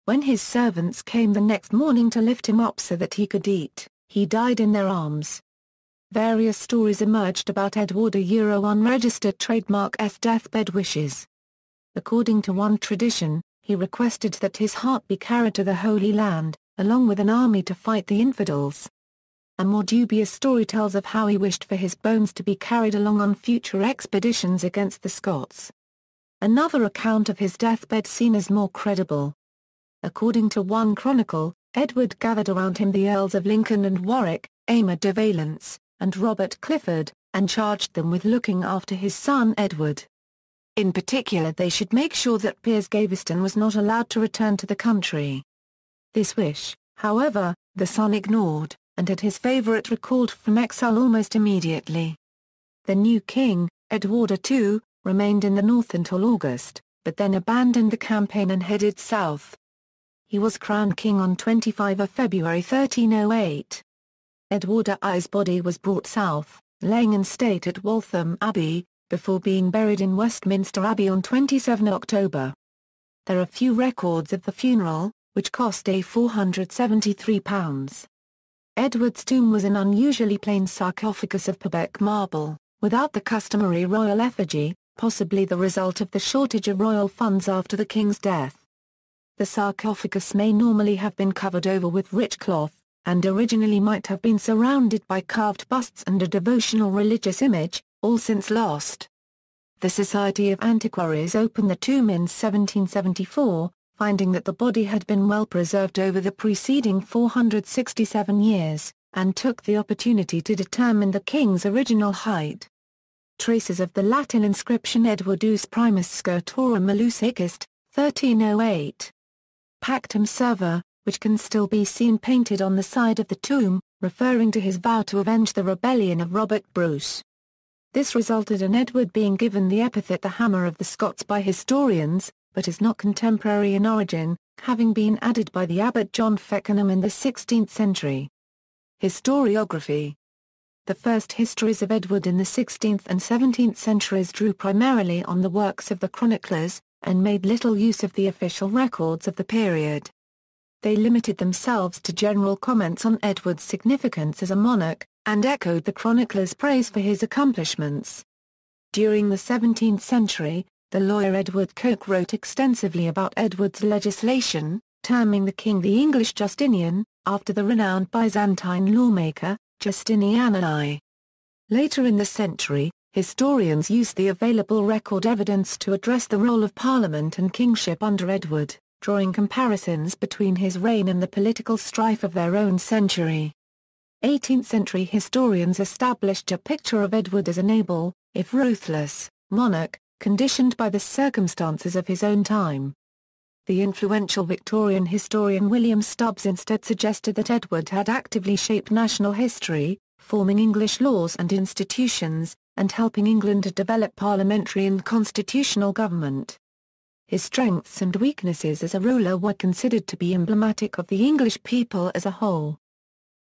When his servants came the next morning to lift him up so that he could eat, he died in their arms. Various stories emerged about Edward a Euro unregistered trademark's deathbed wishes. According to one tradition, he requested that his heart be carried to the Holy Land, along with an army to fight the infidels. A more dubious story tells of how he wished for his bones to be carried along on future expeditions against the Scots. Another account of his deathbed scene is more credible. According to one chronicle, Edward gathered around him the Earls of Lincoln and Warwick, Aymer de Valence, and Robert Clifford, and charged them with looking after his son Edward. In particular they should make sure that Piers Gaveston was not allowed to return to the country. This wish, however, the son ignored, and had his favourite recalled from exile almost immediately. The new king, Edward II, remained in the north until August, but then abandoned the campaign and headed south. He was crowned king on 25 February 1308. Edward I's body was brought south, laying in state at Waltham Abbey, before being buried in Westminster Abbey on 27 October. There are few records of the funeral, which cost a £473. Edward's tomb was an unusually plain sarcophagus of Purbeck marble, without the customary royal effigy, possibly the result of the shortage of royal funds after the king's death. The sarcophagus may normally have been covered over with rich cloth, and originally might have been surrounded by carved busts and a devotional religious image, all since lost. The Society of Antiquaries opened the tomb in 1774, finding that the body had been well preserved over the preceding 467 years, and took the opportunity to determine the king's original height. Traces of the Latin inscription Edwardus Primus Scottorum Malleus 1308. Pactum serva, which can still be seen painted on the side of the tomb, referring to his vow to avenge the rebellion of Robert Bruce. This resulted in Edward being given the epithet the Hammer of the Scots by historians, but is not contemporary in origin, having been added by the abbot John Feckenham in the 16th century. Historiography The first histories of Edward in the 16th and 17th centuries drew primarily on the works of the chroniclers, and made little use of the official records of the period. They limited themselves to general comments on Edward's significance as a monarch, and echoed the chronicler's praise for his accomplishments. During the 17th century, the lawyer Edward Coke wrote extensively about Edward's legislation, terming the king the English Justinian, after the renowned Byzantine lawmaker, Justinian and I. Later in the century, historians used the available record evidence to address the role of Parliament and kingship under Edward drawing comparisons between his reign and the political strife of their own century. 18th-century historians established a picture of Edward as an able, if ruthless, monarch, conditioned by the circumstances of his own time. The influential Victorian historian William Stubbs instead suggested that Edward had actively shaped national history, forming English laws and institutions, and helping England to develop parliamentary and constitutional government. His strengths and weaknesses as a ruler were considered to be emblematic of the English people as a whole.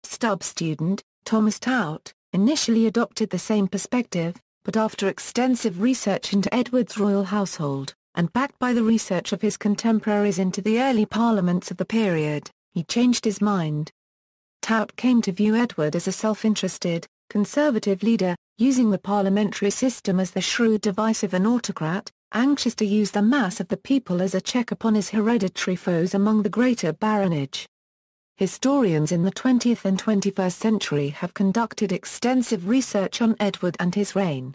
Stubbs student, Thomas Tout, initially adopted the same perspective, but after extensive research into Edward's royal household, and backed by the research of his contemporaries into the early parliaments of the period, he changed his mind. Tout came to view Edward as a self-interested, conservative leader, using the parliamentary system as the shrewd device of an autocrat, anxious to use the mass of the people as a check upon his hereditary foes among the greater baronage. Historians in the 20th and 21st century have conducted extensive research on Edward and his reign.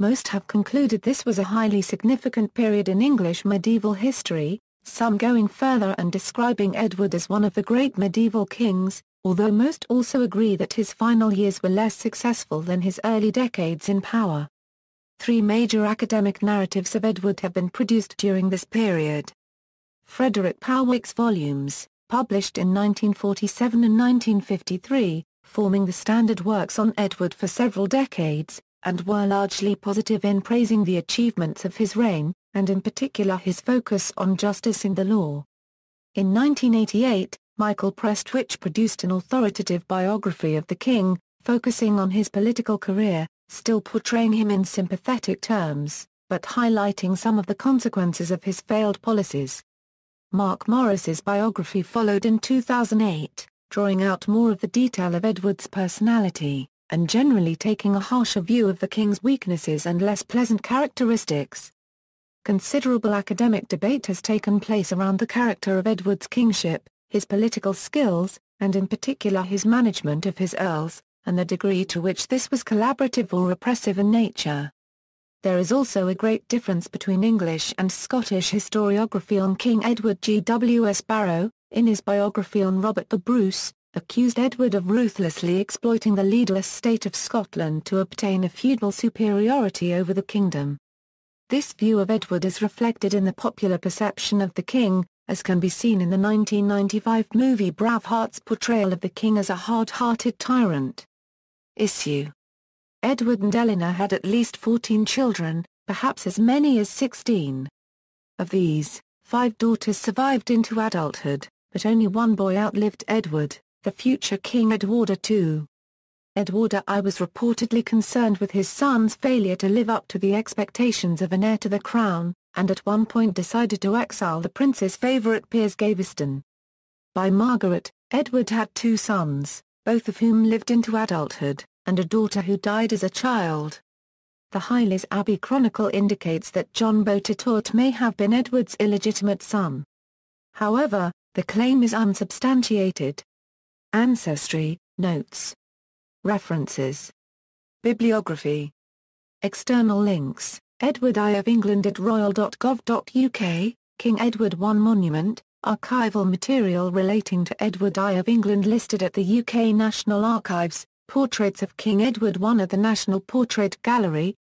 Most have concluded this was a highly significant period in English medieval history, some going further and describing Edward as one of the great medieval kings, although most also agree that his final years were less successful than his early decades in power. Three major academic narratives of Edward have been produced during this period. Frederick Powicke's volumes, published in 1947 and 1953, forming the standard works on Edward for several decades, and were largely positive in praising the achievements of his reign, and in particular his focus on justice in the law. In 1988, Michael Prestwich produced an authoritative biography of the king, focusing on his political career, still portraying him in sympathetic terms, but highlighting some of the consequences of his failed policies. Marc Morris's biography followed in 2008, drawing out more of the detail of Edward's personality, and generally taking a harsher view of the king's weaknesses and less pleasant characteristics. Considerable academic debate has taken place around the character of Edward's kingship, his political skills, and in particular his management of his earls, and the degree to which this was collaborative or repressive in nature. There is also a great difference between English and Scottish historiography on King Edward G. W. S. Barrow, in his biography on Robert the Bruce, accused Edward of ruthlessly exploiting the leaderless state of Scotland to obtain a feudal superiority over the kingdom. This view of Edward is reflected in the popular perception of the king, as can be seen in the 1995 movie Braveheart's portrayal of the king as a hard-hearted tyrant. Issue Edward and Eleanor had at least 14 children, perhaps as many as 16. Of these, five daughters survived into adulthood, but only one boy outlived Edward, the future King Edward II. Edward I was reportedly concerned with his son's failure to live up to the expectations of an heir to the crown, and at one point decided to exile the prince's favourite Piers Gaveston. By Margaret, Edward had two sons, both of whom lived into adulthood, and a daughter who died as a child. The Hailes Abbey Chronicle indicates that John Botetourt may have been Edward's illegitimate son. However, the claim is unsubstantiated. Ancestry, Notes. References. Bibliography. External links. Edward I of England at royal.gov.uk, King Edward I Monument, archival material relating to Edward I of England listed at the UK National Archives, portraits of King Edward I at the National Portrait Gallery,